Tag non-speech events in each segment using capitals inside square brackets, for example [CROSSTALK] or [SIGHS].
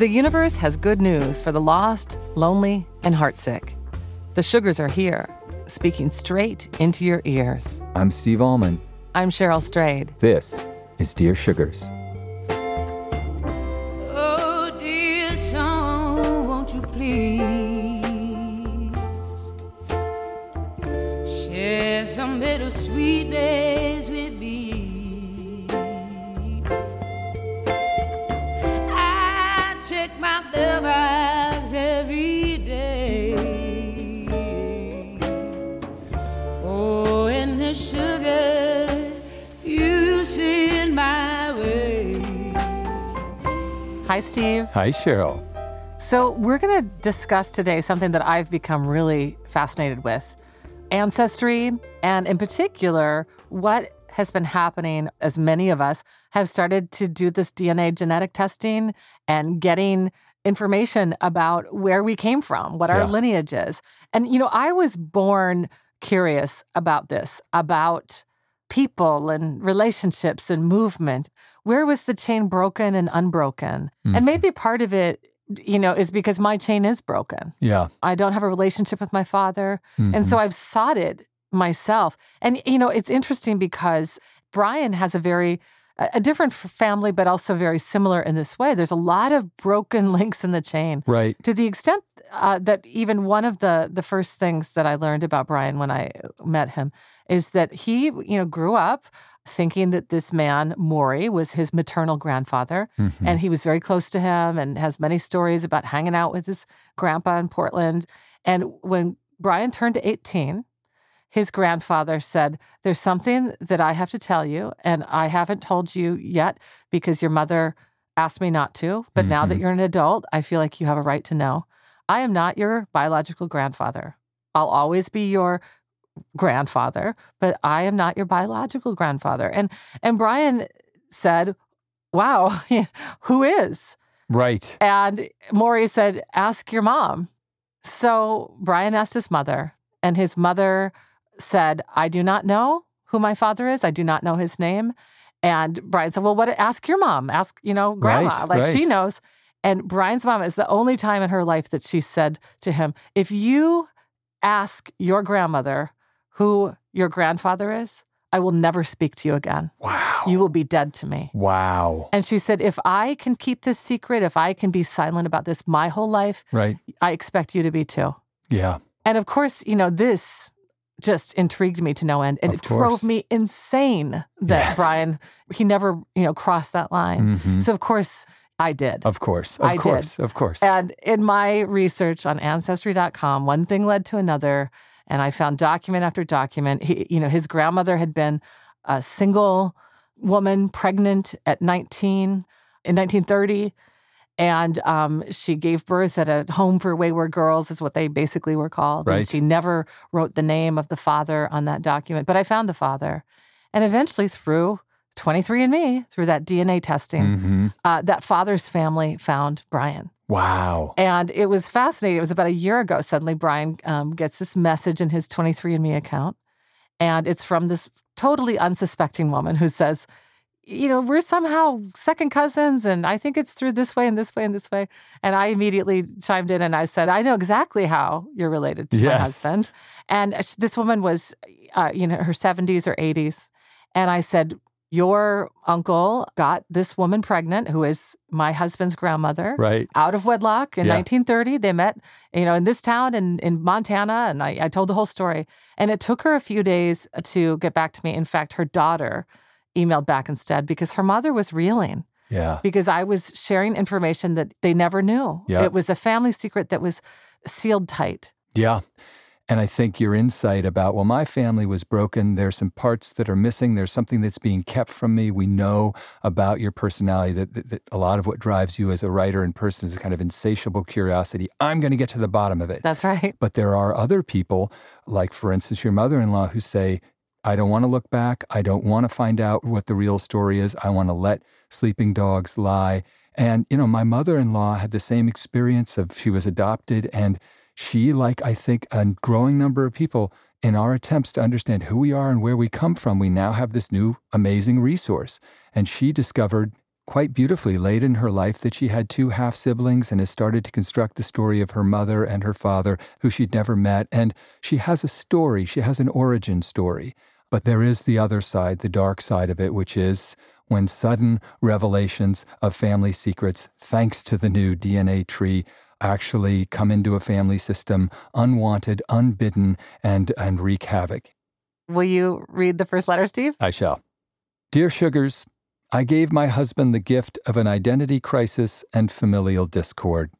The universe has good news for the lost, lonely, and heartsick. The sugars are here, speaking straight into your ears. I'm Steve Almond. I'm Cheryl Strayed. This is Dear Sugars. Oh, dear song, won't you please share some bittersweet days check my love eyes every day. Oh, and the sugar you send my way. Hi, Steve. Hi, Cheryl. So, we're going to discuss today something that I've become really fascinated with ancestry, and in particular, what has been happening as many of us have started to do this DNA genetic testing and getting information about where we came from, what our Yeah. lineage is. And, you know, I was born curious about this, about people and relationships and movement. Where was the chain broken and unbroken? And mm-hmm. maybe part of it, you know, is because my chain is broken. Yeah. I don't have a relationship with my father. And so mm-hmm. I've sought it myself. And, you know, it's interesting because Brian has a very, a different family, but also very similar in this way. There's a lot of broken [LAUGHS] links in the chain Right. to the extent uh, that even one of the the first things that I learned about Brian when I met him is that he, you know, grew up thinking that this man Maury was his maternal grandfather, Mm-hmm. and he was very close to him and has many stories about hanging out with his grandpa in Portland. And when Brian turned 18, his grandfather said, There's something that I have to tell you, and I haven't told you yet because your mother asked me not to. But now that mm-hmm. you're an adult, I feel like you have a right to know. I am not your biological grandfather. I'll always be your grandfather, but I am not your biological grandfather. And and Brian said, Wow, [LAUGHS] who is? Right. And Maury said, Ask your mom. So Brian asked his mother, and his mother said, I do not know who my father is. I do not know his name. And Brian said, Well, what ask your mom. Ask, you know, grandma. Right, like right. she knows. And Brian's mom is the only time in her life that she said to him, If you ask your grandmother who your grandfather is, I will never speak to you again. Wow. You will be dead to me. Wow. And she said, If I can keep this secret, if I can be silent about this my whole life, Right. I expect you to be too. Yeah. And of course, you know, this just intrigued me to no end. And Of it drove me insane that Yes. Brian, he never, you know, crossed that line. Mhm. So, of course, I did. Of course. Of I did. course. Of course. And in my research on ancestry.com, one thing led to another, and I found document after document. He, you know, his grandmother had been a single woman pregnant at 19 in 1930. And um, she gave birth at a home for wayward girls, is what they basically were called. And she never wrote the name of the father on that document, but I found the father. And eventually, through 23andMe, through that DNA testing, hmm uh, that father's family found Brian. Wow. And it was fascinating. It was about a year ago. Suddenly, Brian um, gets this message in his 23andMe account. And it's from this totally unsuspecting woman who says, You know, we're somehow second cousins. And I think it's through this way and this way and this way. And I immediately chimed in and I said, I know exactly how you're related to my husband. And this woman was, uh, you know, her 70s or 80s. And I said, Your uncle got this woman pregnant, who is my husband's grandmother Right. out of wedlock in Yeah. 1930. They met, you know, in this town in, in Montana, and I, I told the whole story. And it took her a few days to get back to me. In fact, her daughter emailed back instead because her mother was reeling Yeah. because I was sharing information that they never knew. Yeah. It was a family secret that was sealed tight. Yeah. And I think your insight about, well, my family was broken. There's some parts that are missing. There's something that's being kept from me. We know about your personality that, that, that a lot of what drives you as a writer and person is a kind of insatiable curiosity. I'm going to get to the bottom of it. That's right. But there are other people, like, for instance, your mother in law, who say, I don't want to look back. I don't want to find out what the real story is. I want to let sleeping dogs lie. And, you know, my mother in law had the same experience of she was adopted and she, like I think a growing number of people, in our attempts to understand who we are and where we come from, we now have this new amazing resource. And she discovered quite beautifully late in her life that she had two half siblings and has started to construct the story of her mother and her father, who she'd never met. And she has a story, she has an origin story. But there is the other side, the dark side of it, which is when sudden revelations of family secrets, thanks to the new DNA tree, actually come into a family system unwanted, unbidden, and, and wreak havoc. Will you read the first letter, Steve? I shall. Dear Sugars, I gave my husband the gift of an identity crisis and familial discord.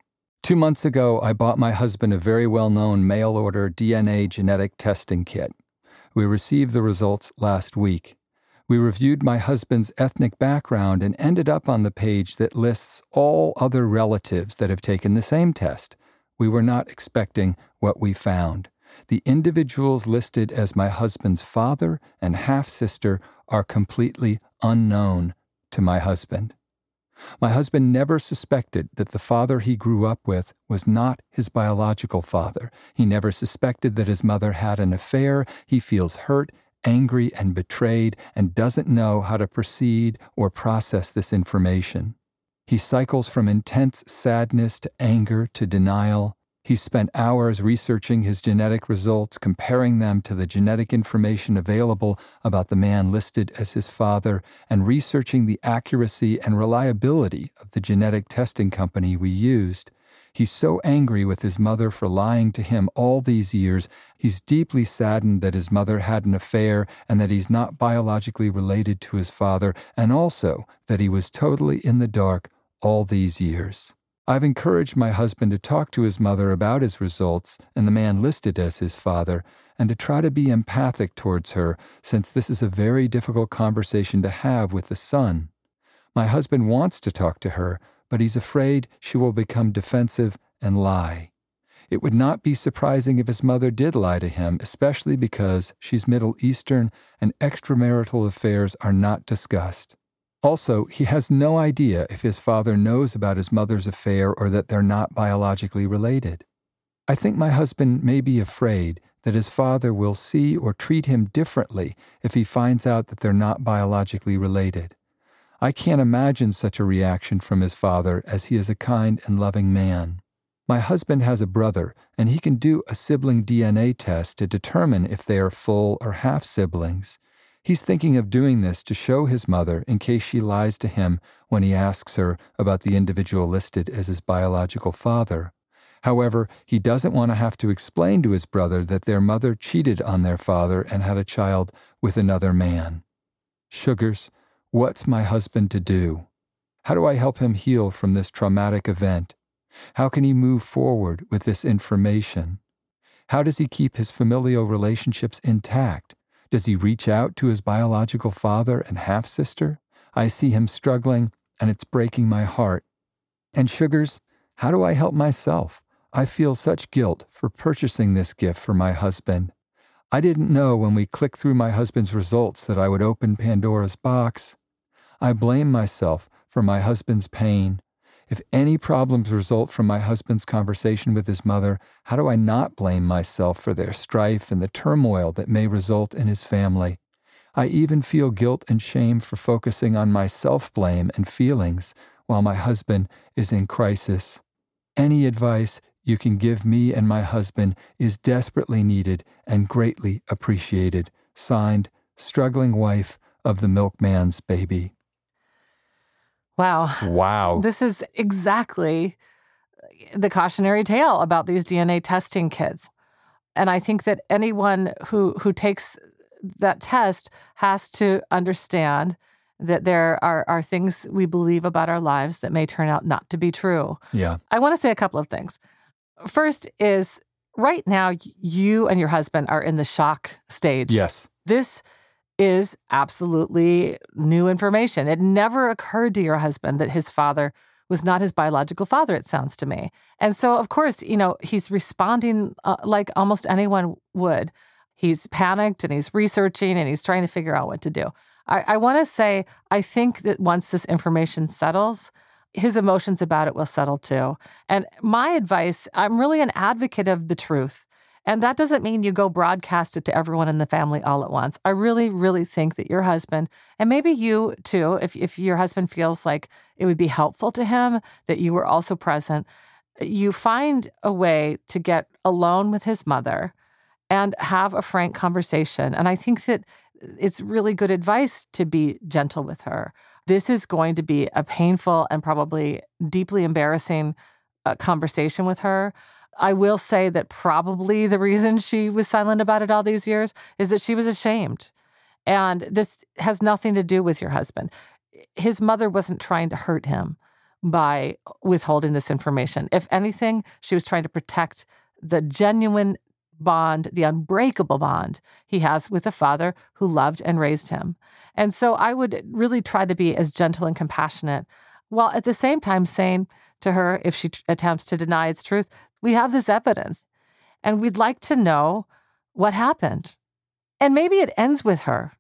Two months ago, I bought my husband a very well known mail order DNA genetic testing kit. We received the results last week. We reviewed my husband's ethnic background and ended up on the page that lists all other relatives that have taken the same test. We were not expecting what we found. The individuals listed as my husband's father and half sister are completely unknown to my husband. My husband never suspected that the father he grew up with was not his biological father. He never suspected that his mother had an affair. He feels hurt angry and betrayed and doesn't know how to proceed or process this information. He cycles from intense sadness to anger to denial. He spent hours researching his genetic results, comparing them to the genetic information available about the man listed as his father, and researching the accuracy and reliability of the genetic testing company we used. He's so angry with his mother for lying to him all these years. He's deeply saddened that his mother had an affair and that he's not biologically related to his father, and also that he was totally in the dark all these years. I've encouraged my husband to talk to his mother about his results and the man listed as his father, and to try to be empathic towards her, since this is a very difficult conversation to have with the son. My husband wants to talk to her, but he's afraid she will become defensive and lie. It would not be surprising if his mother did lie to him, especially because she's Middle Eastern and extramarital affairs are not discussed. Also, he has no idea if his father knows about his mother's affair or that they're not biologically related. I think my husband may be afraid that his father will see or treat him differently if he finds out that they're not biologically related. I can't imagine such a reaction from his father, as he is a kind and loving man. My husband has a brother, and he can do a sibling DNA test to determine if they are full or half siblings. He's thinking of doing this to show his mother in case she lies to him when he asks her about the individual listed as his biological father. However, he doesn't want to have to explain to his brother that their mother cheated on their father and had a child with another man. Sugars, What's my husband to do? How do I help him heal from this traumatic event? How can he move forward with this information? How does he keep his familial relationships intact? Does he reach out to his biological father and half sister? I see him struggling, and it's breaking my heart. And sugars, how do I help myself? I feel such guilt for purchasing this gift for my husband. I didn't know when we clicked through my husband's results that I would open Pandora's box. I blame myself for my husband's pain. If any problems result from my husband's conversation with his mother, how do I not blame myself for their strife and the turmoil that may result in his family? I even feel guilt and shame for focusing on my self blame and feelings while my husband is in crisis. Any advice you can give me and my husband is desperately needed and greatly appreciated. Signed, Struggling Wife of the Milkman's Baby. Wow. Wow. This is exactly the cautionary tale about these DNA testing kits. And I think that anyone who who takes that test has to understand that there are, are things we believe about our lives that may turn out not to be true. Yeah. I want to say a couple of things. First is right now, you and your husband are in the shock stage. Yes. This is absolutely new information. It never occurred to your husband that his father was not his biological father, it sounds to me. And so, of course, you know, he's responding uh, like almost anyone would. He's panicked and he's researching and he's trying to figure out what to do. I, I want to say, I think that once this information settles, his emotions about it will settle too. And my advice I'm really an advocate of the truth. And that doesn't mean you go broadcast it to everyone in the family all at once. I really, really think that your husband, and maybe you too, if, if your husband feels like it would be helpful to him that you were also present, you find a way to get alone with his mother and have a frank conversation. And I think that it's really good advice to be gentle with her. This is going to be a painful and probably deeply embarrassing uh, conversation with her. I will say that probably the reason she was silent about it all these years is that she was ashamed. And this has nothing to do with your husband. His mother wasn't trying to hurt him by withholding this information. If anything, she was trying to protect the genuine bond, the unbreakable bond he has with a father who loved and raised him. And so I would really try to be as gentle and compassionate while at the same time saying to her, if she attempts to deny its truth, we have this evidence and we'd like to know what happened. And maybe it ends with her.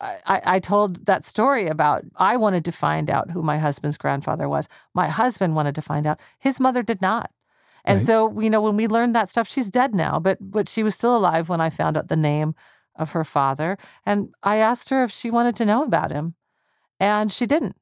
I, I, told that story about I wanted to find out who my husband's grandfather was. My husband wanted to find out. His mother did not. And right. so, you know, when we learned that stuff, she's dead now, but but she was still alive when I found out the name of her father. And I asked her if she wanted to know about him, and she didn't.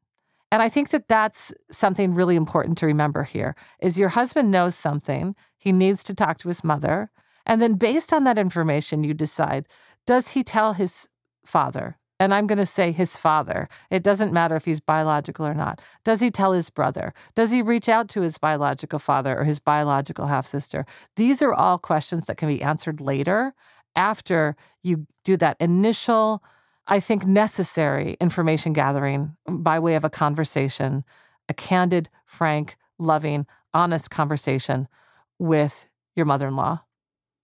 And I think that that's something really important to remember here is your husband knows something, he needs to talk to his mother, and then based on that information you decide, does he tell his father and I'm going to say his father. It doesn't matter if he's biological or not. Does he tell his brother? Does he reach out to his biological father or his biological half sister? These are all questions that can be answered later after you do that initial, I think, necessary information gathering by way of a conversation, a candid, frank, loving, honest conversation with your mother in law.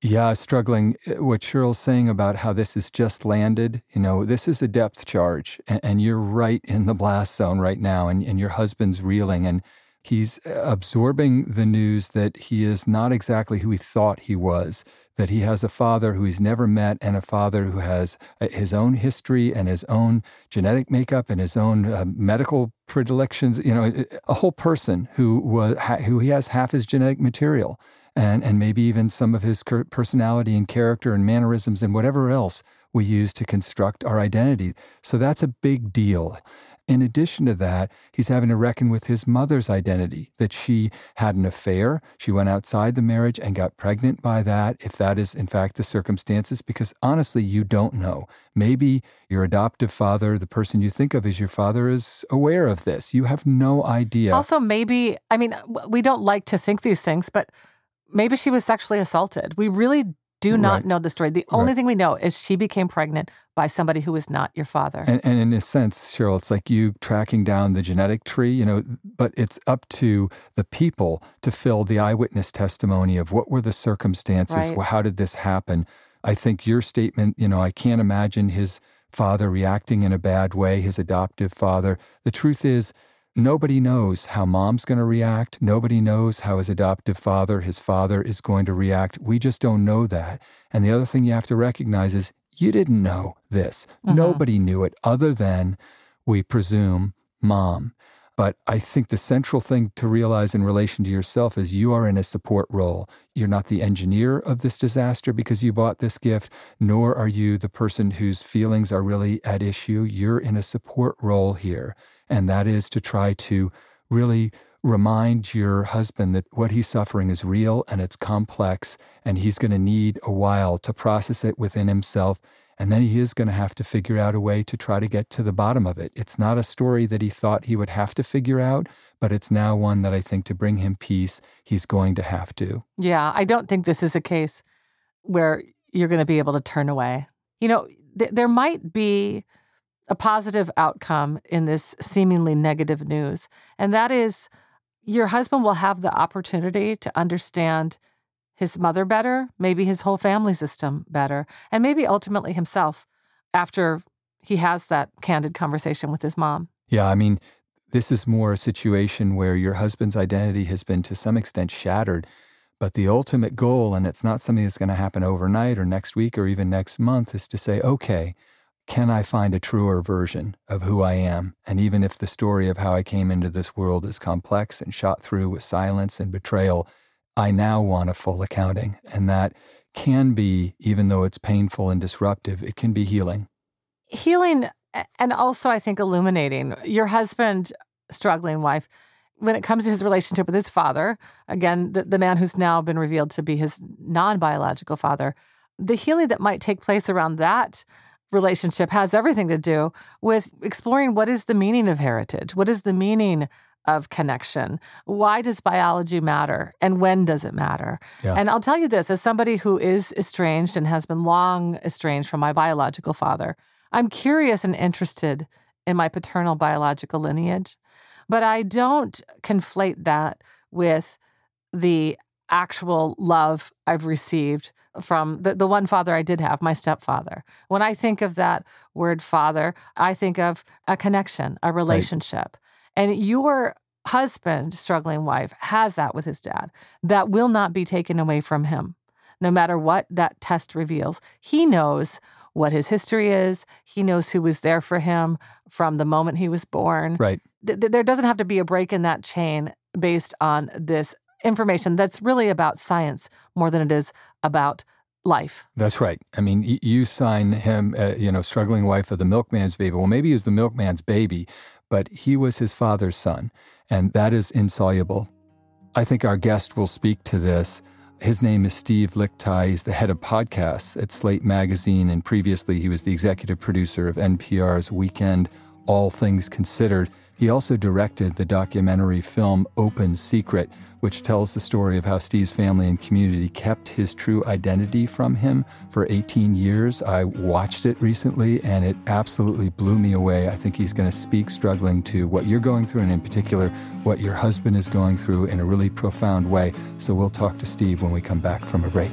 Yeah, struggling. Uh, what Cheryl's saying about how this is just landed, you know, this is a depth charge, and, and you're right in the blast zone right now, and, and your husband's reeling, and he's absorbing the news that he is not exactly who he thought he was, that he has a father who he's never met, and a father who has uh, his own history and his own genetic makeup and his own uh, medical predilections, you know, a whole person who was who he has half his genetic material and, and maybe even some of his personality and character and mannerisms and whatever else we use to construct our identity. So that's a big deal. In addition to that, he's having to reckon with his mother's identity that she had an affair. She went outside the marriage and got pregnant by that, if that is in fact the circumstances, because honestly, you don't know. Maybe your adoptive father, the person you think of as your father, is aware of this. You have no idea. Also, maybe, I mean, we don't like to think these things, but maybe she was sexually assaulted. We really do not right. know the story. The only right. thing we know is she became pregnant by somebody who was not your father. And, and, in a sense, Cheryl, it's like you tracking down the genetic tree, you know, but it's up to the people to fill the eyewitness testimony of what were the circumstances, right. how did this happen. I think your statement, you know, I can't imagine his father reacting in a bad way, his adoptive father. The truth is, Nobody knows how mom's going to react. Nobody knows how his adoptive father, his father, is going to react. We just don't know that. And the other thing you have to recognize is you didn't know this. Mm-hmm. Nobody knew it other than, we presume, mom. But I think the central thing to realize in relation to yourself is you are in a support role. You're not the engineer of this disaster because you bought this gift, nor are you the person whose feelings are really at issue. You're in a support role here and that is to try to really remind your husband that what he's suffering is real and it's complex, and he's going to need a while to process it within himself. And then he is going to have to figure out a way to try to get to the bottom of it. It's not a story that he thought he would have to figure out, but it's now one that I think to bring him peace, he's going to have to. Yeah, I don't think this is a case where you're going to be able to turn away. You know, th- there might be a positive outcome in this seemingly negative news. And that is your husband will have the opportunity to understand his mother better, maybe his whole family system better, and maybe ultimately himself after he has that candid conversation with his mom. Yeah, I mean, this is more a situation where your husband's identity has been to some extent shattered. But the ultimate goal, and it's not something that's going to happen overnight or next week or even next month, is to say, okay, can I find a truer version of who I am? And even if the story of how I came into this world is complex and shot through with silence and betrayal, I now want a full accounting. And that can be, even though it's painful and disruptive, it can be healing. Healing and also I think illuminating. Your husband, struggling wife, when it comes to his relationship with his father, again, the, the man who's now been revealed to be his non biological father, the healing that might take place around that relationship has everything to do with exploring what is the meaning of heritage? What is the meaning of connection? Why does biology matter? And when does it matter? Yeah. And I'll tell you this as somebody who is estranged and has been long estranged from my biological father, I'm curious and interested in my paternal biological lineage, but I don't conflate that with the actual love I've received from the, the one father I did have, my stepfather. When I think of that word father, I think of a connection, a relationship. Right. And your husband, struggling wife, has that with his dad that will not be taken away from him, no matter what that test reveals. He knows what his history is, he knows who was there for him from the moment he was born. Right. Th- there doesn't have to be a break in that chain based on this information that's really about science more than it is about life. That's right. I mean, you sign him, uh, you know, struggling wife of the milkman's baby. Well, maybe he was the milkman's baby, but he was his father's son, and that is insoluble. I think our guest will speak to this. His name is Steve Lickteig. He's the head of podcasts at Slate Magazine, and previously he was the executive producer of NPR's Weekend All Things Considered. He also directed the documentary film Open Secret, which tells the story of how Steve's family and community kept his true identity from him for 18 years. I watched it recently and it absolutely blew me away. I think he's going to speak struggling to what you're going through, and in particular, what your husband is going through in a really profound way. So we'll talk to Steve when we come back from a break.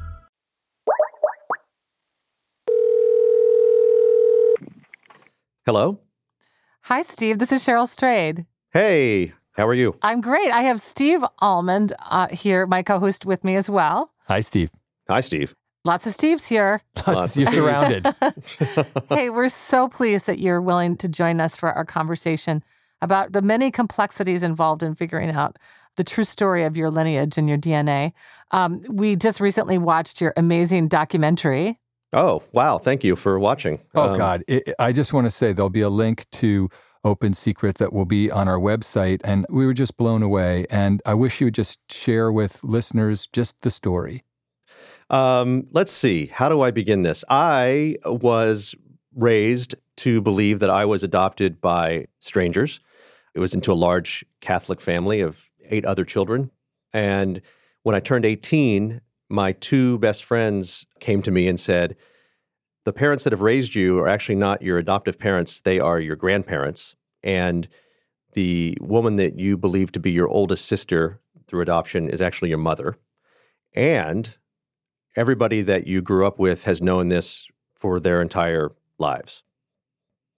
Hello. Hi, Steve. This is Cheryl Strayed. Hey, how are you? I'm great. I have Steve Almond uh, here, my co host, with me as well. Hi, Steve. Hi, Steve. Lots of Steves here. Lots. You're surrounded. [LAUGHS] [LAUGHS] hey, we're so pleased that you're willing to join us for our conversation about the many complexities involved in figuring out the true story of your lineage and your DNA. Um, we just recently watched your amazing documentary Oh, wow. Thank you for watching. Oh, um, God. It, I just want to say there'll be a link to Open Secret that will be on our website. And we were just blown away. And I wish you would just share with listeners just the story. Um, let's see. How do I begin this? I was raised to believe that I was adopted by strangers. It was into a large Catholic family of eight other children. And when I turned 18, my two best friends came to me and said, The parents that have raised you are actually not your adoptive parents, they are your grandparents. And the woman that you believe to be your oldest sister through adoption is actually your mother. And everybody that you grew up with has known this for their entire lives.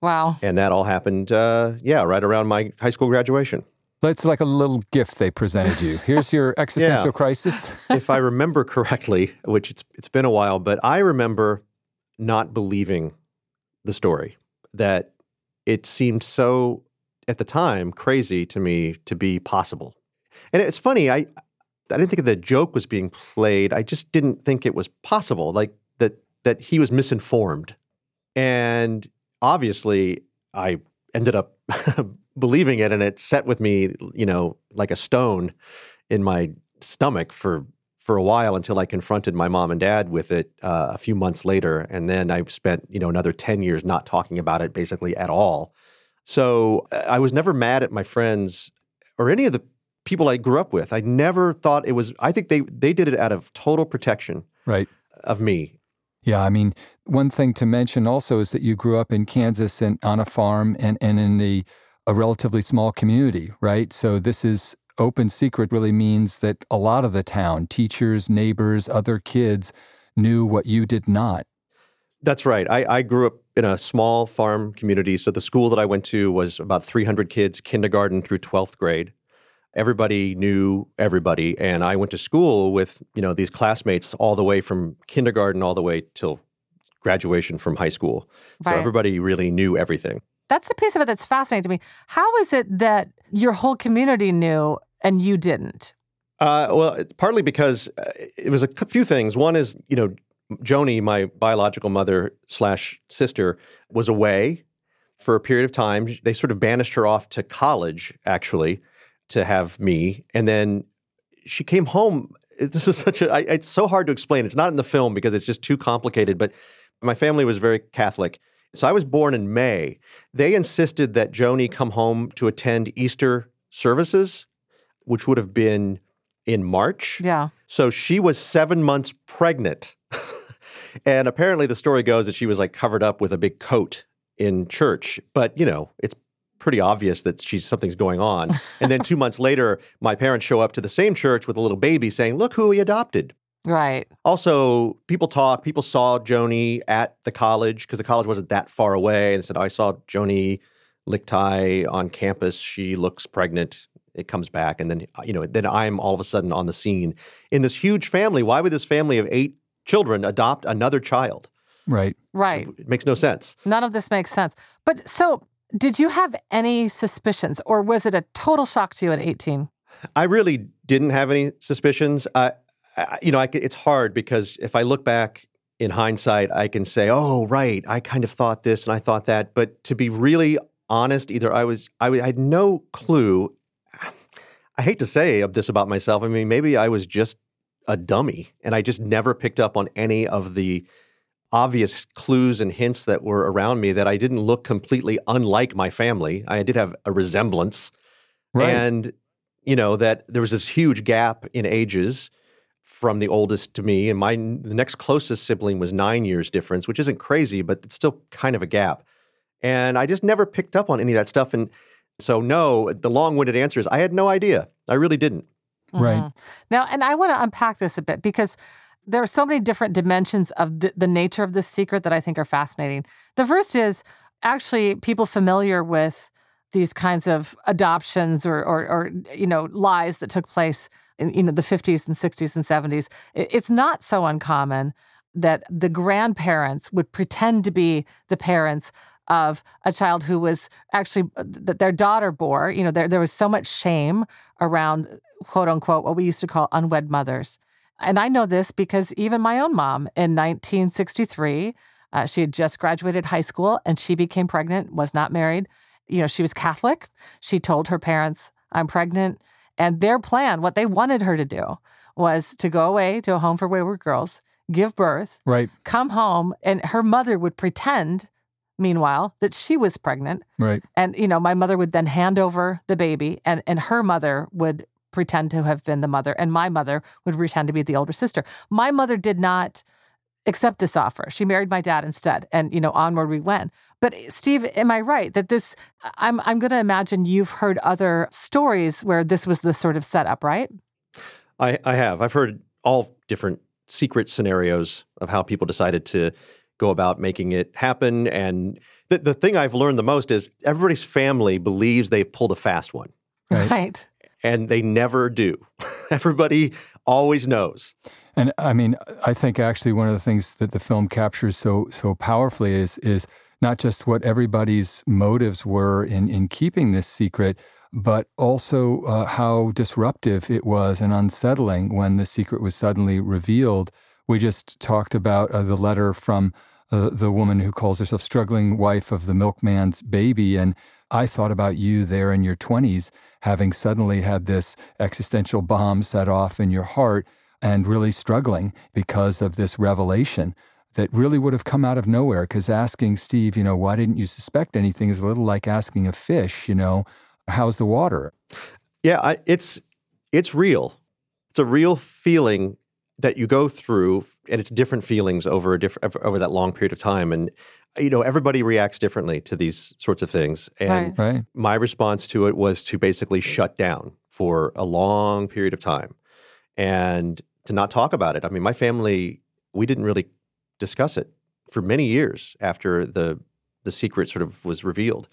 Wow. And that all happened, uh, yeah, right around my high school graduation. It's like a little gift they presented you. Here's your [LAUGHS] existential Yeah. crisis. [LAUGHS] if I remember correctly, which it's it's been a while, but I remember not believing the story. That it seemed so at the time crazy to me to be possible. And it's funny, I I didn't think that joke was being played. I just didn't think it was possible. Like that that he was misinformed. And obviously I ended up [LAUGHS] believing it and it set with me, you know, like a stone in my stomach for for a while until I confronted my mom and dad with it uh, a few months later, and then I spent you know another ten years not talking about it basically at all. So I was never mad at my friends or any of the people I grew up with. I never thought it was. I think they they did it out of total protection Right. of me. Yeah, I mean, one thing to mention also is that you grew up in Kansas and on a farm and, and in a, a relatively small community, right? So this is open secret really means that a lot of the town, teachers, neighbors, other kids knew what you did not. That's right. I, I grew up in a small farm community. So the school that I went to was about 300 kids, kindergarten through 12th grade. Everybody knew everybody. And I went to school with, you know, these classmates all the way from kindergarten all the way till graduation from high school. So everybody really knew everything. That's the piece of it that's fascinating to me. How is it that your whole community knew and you didn't? Uh, well, partly because uh, it was a few things. One is, you know, Joni, my biological mother slash sister, was away for a period of time. They sort of banished her off to college, actually, to have me, and then she came home. This is [LAUGHS] such a. I, it's so hard to explain. It's not in the film because it's just too complicated. But my family was very Catholic. So I was born in May. They insisted that Joni come home to attend Easter services, which would have been in March. Yeah. So she was seven months pregnant. [LAUGHS] and apparently the story goes that she was like covered up with a big coat in church. But, you know, it's pretty obvious that she's something's going on. [LAUGHS] And then two months later, my parents show up to the same church with a little baby saying, Look who we adopted. Right. Also, people talk, people saw Joni at the college because the college wasn't that far away and said, I saw Joni Lickteig on campus. She looks pregnant. It comes back. And then, you know, then I'm all of a sudden on the scene in this huge family. Why would this family of eight children adopt another child? Right. Right. It makes no sense. None of this makes sense. But so, did you have any suspicions or was it a total shock to you at 18? I really didn't have any suspicions. I, I, you know, I, it's hard because if I look back in hindsight, I can say, "Oh, right, I kind of thought this and I thought that." But to be really honest, either I was, I, I had no clue. [SIGHS] I hate to say of this about myself. I mean, maybe I was just a dummy, and I just never picked up on any of the obvious clues and hints that were around me. That I didn't look completely unlike my family. I did have a resemblance Right. and you know that there was this huge gap in ages from the oldest to me and my the next closest sibling was 9 years difference which isn't crazy but it's still kind of a gap and i just never picked up on any of that stuff and so no the long-winded answer is i had no idea i really didn't Right. Mhm. Now, and I want to unpack this a bit because there are so many different dimensions of the, the nature of this secret that I think are fascinating. The first is actually people familiar with these kinds of adoptions or, or, or you know, lies that took place in you know the 50s and 60s and 70s. It's not so uncommon that the grandparents would pretend to be the parents of a child who was actually uh, that their daughter bore. You know, there there was so much shame around quote unquote what we used to call unwed mothers. And I know this because even my own mom in 1963, uh, she had just graduated high school and she became pregnant, was not married. You know, she was Catholic. She told her parents, I'm pregnant. And their plan, what they wanted her to do, was to go away to a home for wayward girls, give birth, Right. come home, and her mother would pretend, meanwhile, that she was pregnant. Right. And, you know, my mother would then hand over the baby and, and her mother would pretend to have been the mother, and my mother would pretend to be the older sister. My mother did not accept this offer. She married my dad instead, and you know, onward we went. But Steve, am I right that this? I'm I'm going to imagine you've heard other stories where this was the sort of setup, right? I, I have. I've heard all different secret scenarios of how people decided to go about making it happen. And the, the thing I've learned the most is everybody's family believes they've pulled a fast one. Right. [LAUGHS] right. And they never do. [LAUGHS] Everybody always knows. And I mean, I think actually one of the things that the film captures so so powerfully is is not just what everybody's motives were in in keeping this secret, but also uh, how disruptive it was and unsettling when the secret was suddenly revealed. We just talked about uh, the letter from uh, the woman who calls herself struggling wife of the milkman's baby. And I thought about you there in your 20s, having suddenly had this existential bomb set off in your heart and really struggling because of this revelation that really would have come out of nowhere. Because asking Steve, you know, why didn't you suspect anything is a little like asking a fish, you know, how's the water? Yeah, I, it's it's real. It's a real feeling that you go through, and it's different feelings over a different over that long period of time. And you know, everybody reacts differently to these sorts of things. And right. Right. my response to it was to basically shut down for a long period of time, and to not talk about it. I mean, my family we didn't really discuss it for many years after the the secret sort of was revealed.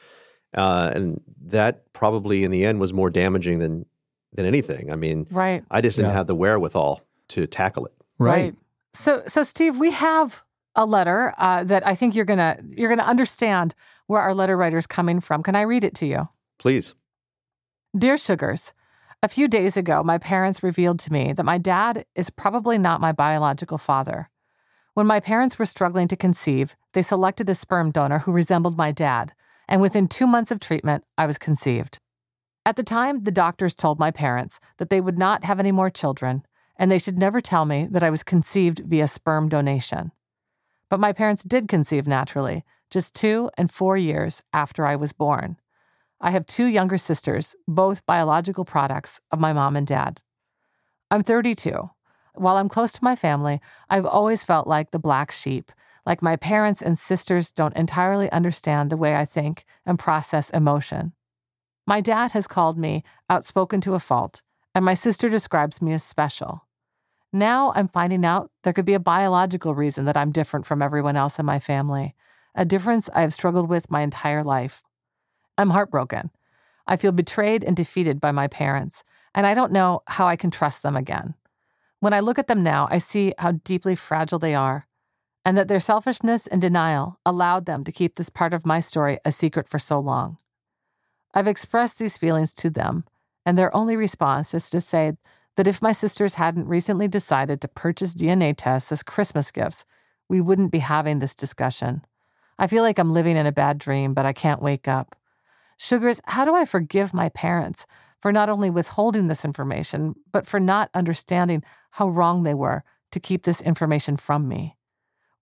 Uh, and that probably in the end was more damaging than than anything. I mean, right. I just didn't Yeah. have the wherewithal to tackle it. Right. So, so Steve, we have a letter uh, that I think you're gonna you're gonna understand where our letter writer's coming from. Can I read it to you? Please. Dear Sugars, a few days ago, my parents revealed to me that my dad is probably not my biological father. When my parents were struggling to conceive, they selected a sperm donor who resembled my dad, and within two months of treatment, I was conceived. At the time, the doctors told my parents that they would not have any more children, and they should never tell me that I was conceived via sperm donation. But my parents did conceive naturally, just two and four years after I was born. I have two younger sisters, both biological products of my mom and dad. I'm 32. While I'm close to my family, I've always felt like the black sheep, like my parents and sisters don't entirely understand the way I think and process emotion. My dad has called me outspoken to a fault, and my sister describes me as special. Now I'm finding out there could be a biological reason that I'm different from everyone else in my family, a difference I have struggled with my entire life. I'm heartbroken. I feel betrayed and defeated by my parents, and I don't know how I can trust them again. When I look at them now, I see how deeply fragile they are, and that their selfishness and denial allowed them to keep this part of my story a secret for so long. I've expressed these feelings to them, and their only response is to say that if my sisters hadn't recently decided to purchase DNA tests as Christmas gifts, we wouldn't be having this discussion. I feel like I'm living in a bad dream, but I can't wake up. Sugars, how do I forgive my parents for not only withholding this information, but for not understanding how wrong they were to keep this information from me?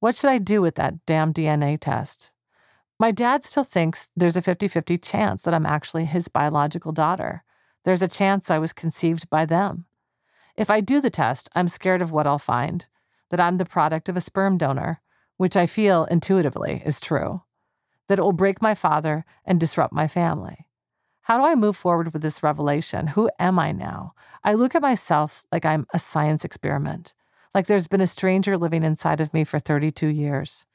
What should I do with that damn DNA test? My dad still thinks there's a 50 50 chance that I'm actually his biological daughter. There's a chance I was conceived by them. If I do the test, I'm scared of what I'll find that I'm the product of a sperm donor, which I feel intuitively is true, that it will break my father and disrupt my family. How do I move forward with this revelation? Who am I now? I look at myself like I'm a science experiment, like there's been a stranger living inside of me for 32 years.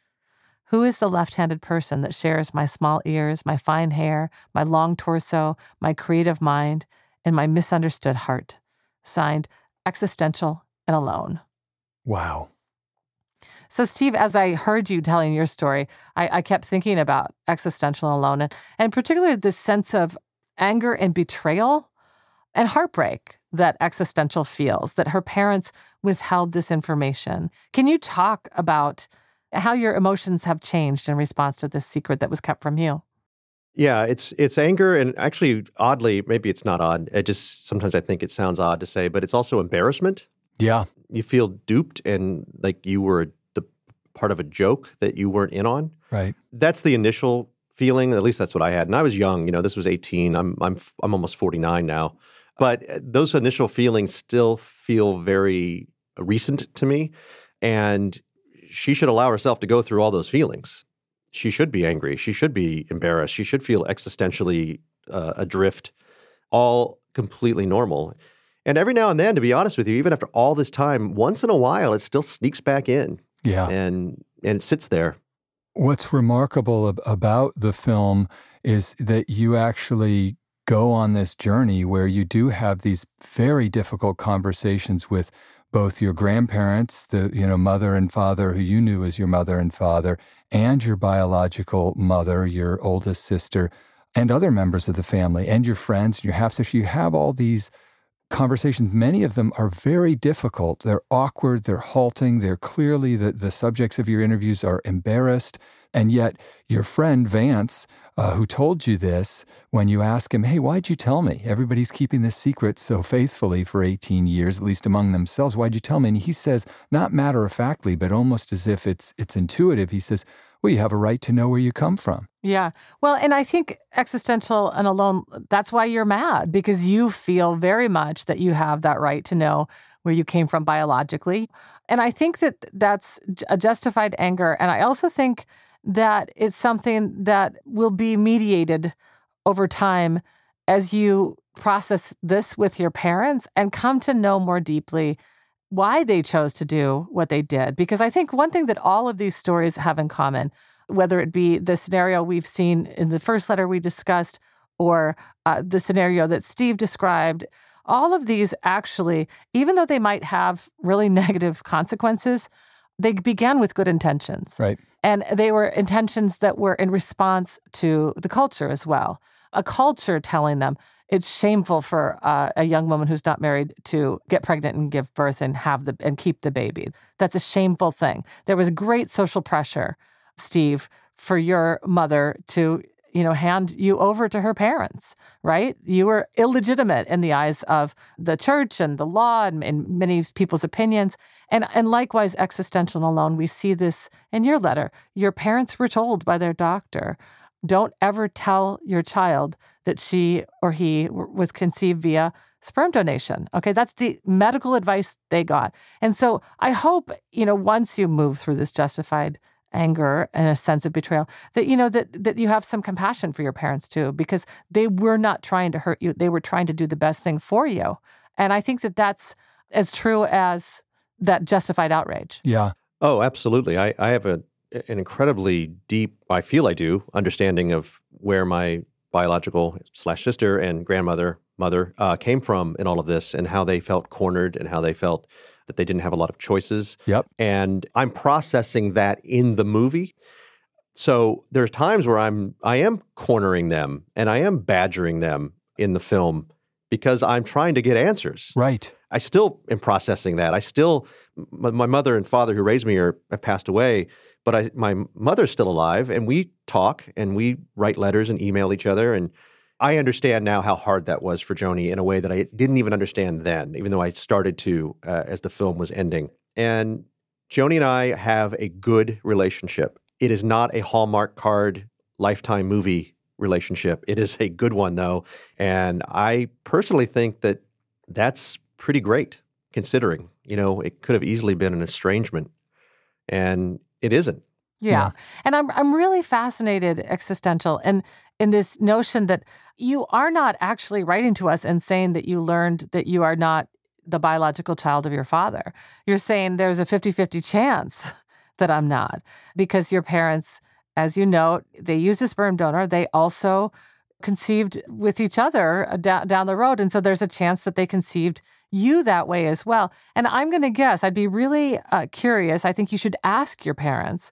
Who is the left handed person that shares my small ears, my fine hair, my long torso, my creative mind, and my misunderstood heart? Signed, Existential and Alone. Wow. So, Steve, as I heard you telling your story, I, I kept thinking about existential and alone, and, and particularly this sense of anger and betrayal and heartbreak that existential feels that her parents withheld this information. Can you talk about how your emotions have changed in response to this secret that was kept from you? Yeah, it's it's anger and actually oddly, maybe it's not odd. It just sometimes I think it sounds odd to say, but it's also embarrassment. Yeah. You feel duped and like you were the part of a joke that you weren't in on. Right. That's the initial feeling. At least that's what I had. And I was young. You know, this was 18. I'm I'm I'm almost 49 now. But uh, those initial feelings still feel very recent to me. And she should allow herself to go through all those feelings. She should be angry. She should be embarrassed. She should feel existentially uh, adrift, all completely normal. And every now and then, to be honest with you, even after all this time, once in a while, it still sneaks back in. Yeah. And and it sits there. What's remarkable ab- about the film is that you actually go on this journey where you do have these very difficult conversations with both your grandparents, the you know mother and father who you knew as your mother and father, and your biological mother, your oldest sister, and other members of the family, and your friends, and your half sister. You have all these conversations. Many of them are very difficult. They're awkward. They're halting. They're clearly the the subjects of your interviews are embarrassed, and yet your friend Vance uh, who told you this when you ask him, Hey, why'd you tell me? Everybody's keeping this secret so faithfully for 18 years, at least among themselves. Why'd you tell me? And he says, not matter of factly, but almost as if it's, it's intuitive. He says, Well, you have a right to know where you come from. Yeah. Well, and I think existential and alone, that's why you're mad because you feel very much that you have that right to know where you came from biologically. And I think that that's a justified anger. And I also think that it's something that will be mediated over time as you process this with your parents and come to know more deeply why they chose to do what they did. Because I think one thing that all of these stories have in common, whether it be the scenario we've seen in the first letter we discussed or uh, the scenario that Steve described, all of these actually, even though they might have really [LAUGHS] negative consequences, they began with good intentions. Right. And they were intentions that were in response to the culture as well. A culture telling them it's shameful for uh, a young woman who's not married to get pregnant and give birth and have the and keep the baby. That's a shameful thing. There was great social pressure, Steve, for your mother to you know, hand you over to her parents, right? You were illegitimate in the eyes of the church and the law and, and many people's opinions. And, and likewise, existential and alone, we see this in your letter. Your parents were told by their doctor, don't ever tell your child that she or he was conceived via sperm donation. Okay, that's the medical advice they got. And so I hope, you know, once you move through this justified anger and a sense of betrayal that you know that that you have some compassion for your parents too because they were not trying to hurt you they were trying to do the best thing for you. And i think that that's as true as that justified outrage. Yeah. Oh absolutely. I i have a an incredibly deep i feel i do understanding of where my biological slash sister and grandmother mother uh, came from in all of this and how they felt cornered and how they felt that they didn't have a lot of choices. Yep. And I'm processing that in the movie. So there's times where I'm I am cornering them and I am badgering them in the film because I'm trying to get answers. Right. I still am processing that. I still my, my mother and father who raised me are have passed away, but I my mother's still alive and we talk and we write letters and email each other and I understand now how hard that was for Joni in a way that I didn't even understand then, even though I started to uh, as the film was ending. And Joni and I have a good relationship. It is not a Hallmark card lifetime movie relationship. It is a good one, though. And I personally think that that's pretty great considering, you know, it could have easily been an estrangement and it isn't. Yeah. yeah. And I'm I'm really fascinated existential and in this notion that you are not actually writing to us and saying that you learned that you are not the biological child of your father. You're saying there's a 50-50 chance [LAUGHS] that I'm not because your parents as you note, they used a sperm donor. They also conceived with each other uh, down, down the road. And so there's a chance that they conceived you that way as well. And I'm going to guess, I'd be really uh, curious. I think you should ask your parents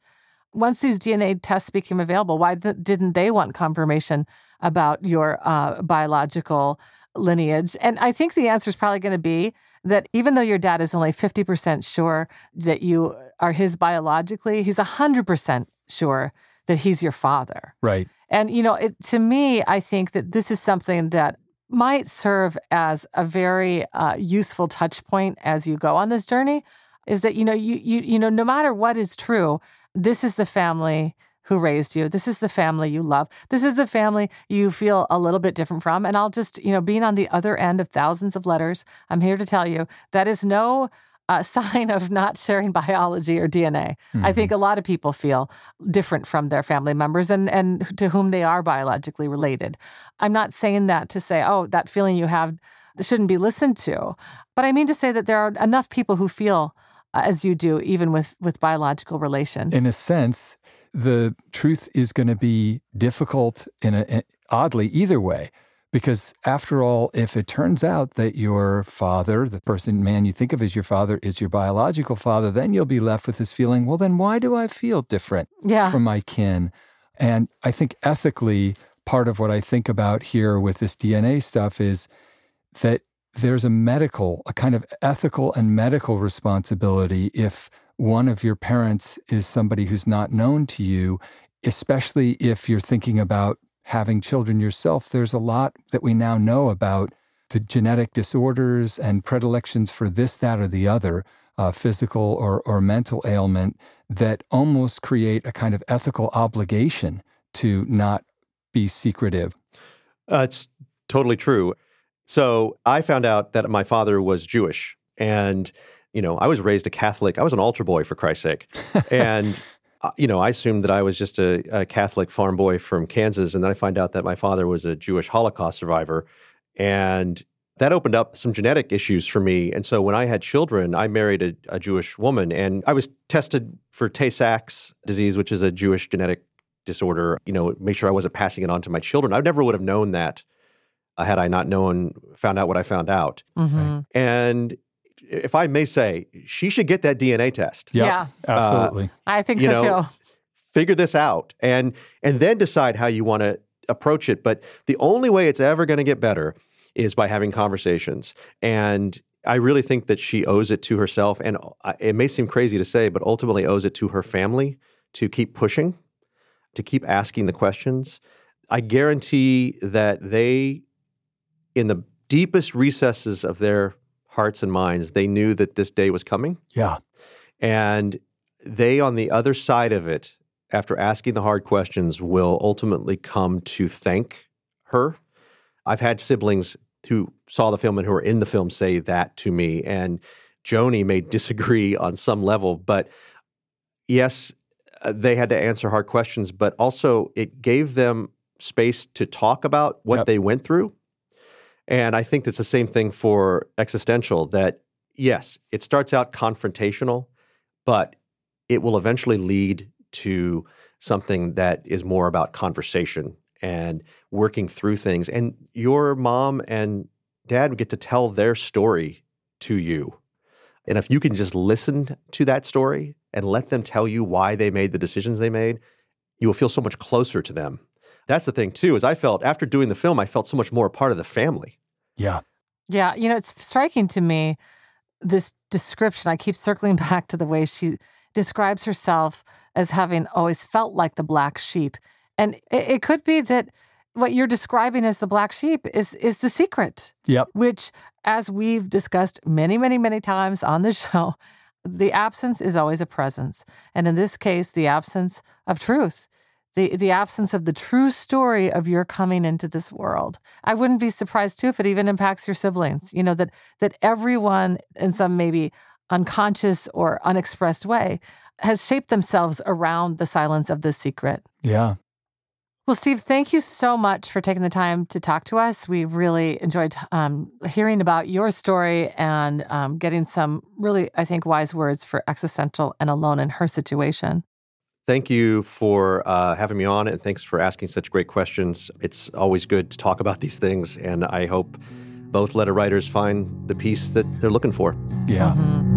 once these DNA tests became available, why th- didn't they want confirmation about your uh, biological lineage? And I think the answer is probably going to be that even though your dad is only 50% sure that you are his biologically, he's 100% sure that he's your father. Right. And, you know, it, to me, I think that this is something that might serve as a very uh, useful touch point as you go on this journey is that, you know, you, you, you know, no matter what is true, this is the family who raised you. This is the family you love. This is the family you feel a little bit different from. And I'll just, you know, being on the other end of thousands of letters, I'm here to tell you that is no uh, [LAUGHS] sign of not sharing biology or DNA. Mm-hmm. I think a lot of people feel different from their family members and, and to whom they are biologically related. I'm not saying that to say, oh, that feeling you have shouldn't be listened to. But I mean to say that there are enough people who feel as you do, even with, with biological relations. In a sense, the truth is going to be difficult in a, oddly either way because after all, if it turns out that your father, the person, man you think of as your father, is your biological father, then you'll be left with this feeling, well, then why do I feel different yeah. from my kin? And I think ethically, part of what I think about here with this DNA stuff is that there's a medical, a kind of ethical and medical responsibility if one of your parents is somebody who's not known to you, especially if you're thinking about having children yourself, there's a lot that we now know about the genetic disorders and predilections for this, that, or the other, uh, physical or, or mental ailment, that almost create a kind of ethical obligation to not be secretive. Uh, it's totally true. So I found out that my father was Jewish. And, you know, I was raised a Catholic. I was an altar boy, for Christ's sake. and [LAUGHS] uh, you know, I assumed that I was just a, a, Catholic farm boy from Kansas, and then I find out that my father was a Jewish Holocaust survivor, and that opened up some genetic issues for me. And so when I had children, I married a, a Jewish woman, and I was tested for Tay-Sachs disease, which is a Jewish genetic disorder. You know, make sure I wasn't passing it on to my children. I never would have known that uh, had I not known, found out what I found out. Mm-hmm. And if I may say, she should get that DNA test. Yep, yeah, absolutely. Uh, I think so know, too. Figure this out and and then decide how you want to approach it. But the only way it's ever going to get better is by having conversations. And I really think that she owes it to herself, and it may seem crazy to say, but ultimately owes it to her family to keep pushing, to keep asking the questions. I guarantee that they, in the deepest recesses of their hearts and minds, they knew that this day was coming. Yeah. And they, on the other side of it, after asking the hard questions, will ultimately come to thank her. I've had siblings who saw the film and who are in the film say that to me. And Joni may disagree on some level, but yes, uh, they had to answer hard questions, but also it gave them space to talk about what yep. they went through and I think it's the same thing for existential that, yes, it starts out confrontational, but it will eventually lead to something that is more about conversation and working through things. And your mom and dad get to tell their story to you. And if you can just listen to that story and let them tell you why they made the decisions they made, you will feel so much closer to them that's the thing too is i felt after doing the film i felt so much more a part of the family yeah. Yeah you know it's striking to me this description i keep circling [LAUGHS] back to the way she describes herself as having always felt like the black sheep. And it, it could be that what you're describing as the black sheep is is the secret yep. which as we've discussed many many many times on the [LAUGHS] show the absence is always a presence. And in this case the absence of truth the the absence of the true story of your coming into this world. I wouldn't be surprised too if it even impacts your siblings. You know that that everyone in some maybe unconscious or unexpressed way has shaped themselves around the silence of this secret. Yeah. Well, Steve, thank you so much for taking the time to talk to us. We really enjoyed um, hearing about your story and um, getting some really, I think, wise words for existential and alone in her situation thank you for uh, having me on, and thanks for asking such great questions. It's always good to talk about these things, and I hope both letter writers find the peace that they're looking for. Yeah. Mm-hmm.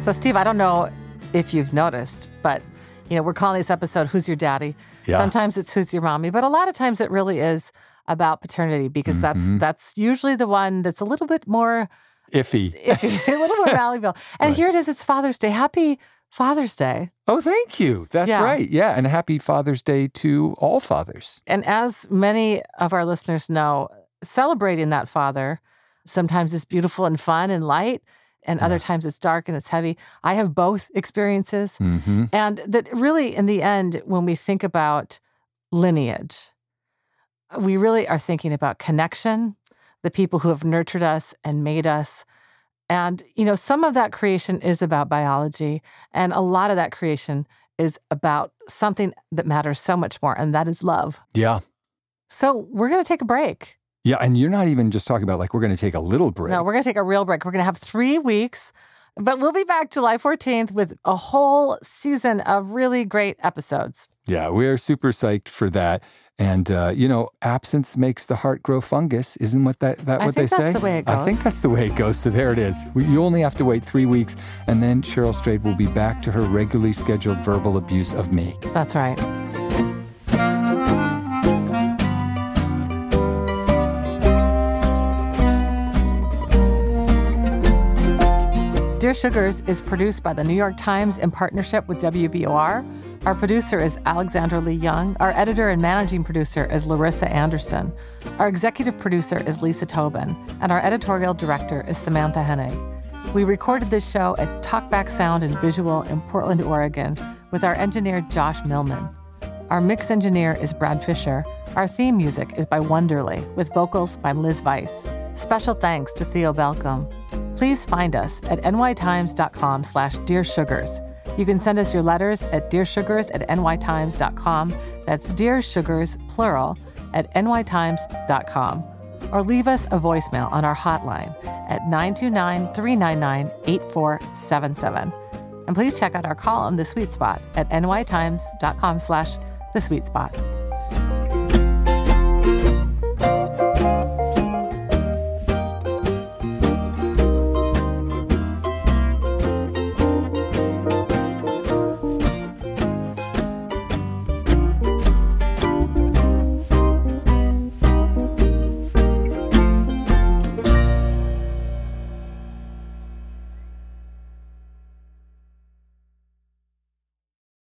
So, Steve, I don't know if you've noticed, but you know, we're calling this episode "Who's Your Daddy." Yeah. Sometimes it's "Who's Your Mommy," but a lot of times it really is about paternity because mm-hmm. that's that's usually the one that's a little bit more iffy, [LAUGHS] iffy a little more malleable. [LAUGHS] And right. here it is. It's Father's Day. Happy Father's Day. Oh, thank you. That's Yeah. right. Yeah. And happy Father's Day to all fathers. And as many of our listeners know, celebrating that father sometimes is beautiful and fun and light, and other times it's dark and it's heavy. I have both experiences. Mm-hmm. And that really, in the end, when we think about lineage, we really are thinking about connection, the people who have nurtured us and made us. And, you know, some of that creation is about biology, and a lot of that creation is about something that matters so much more, and that is love. Yeah. So we're going to take a break. Yeah. And you're not even just talking about like we're going to take a little break. No, we're going to take a real break. We're going to have three weeks, but we'll be back July 14th with a whole season of really great episodes. Yeah, we're super psyched for that. And uh, you know, absence makes the heart grow fungus. Isn't what that, that I what think they that's say? the way it I think that's the way it goes. So there it is. We, you only have to wait three weeks, and then Cheryl Strayed will be back to her regularly scheduled verbal abuse of me. That's right. Dear Sugars is produced by the New York Times in partnership with WBUR. Our producer is Alexandra Leigh Young. Our editor and managing producer is Larissa Anderson. Our executive producer is Lisa Tobin. And our editorial director is Samantha Henig. We recorded this show at Talkback Sound and Visual in Portland, Oregon, with our engineer Josh Millman. Our mix engineer is Brad Fisher. Our theme music is by Wonderly, with vocals by Liz Weiss. Special thanks to Theo Balcomb. Please find us at nytimes.com slash dearsugars. You can send us your letters at dearsugars at nytimes.com. That's Dear Sugars, plural, at nytimes.com. Or leave us a voicemail on our hotline at 929 399 8477. And please check out our column, The Sweet Spot, at nytimes.com slash The Sweet Spot.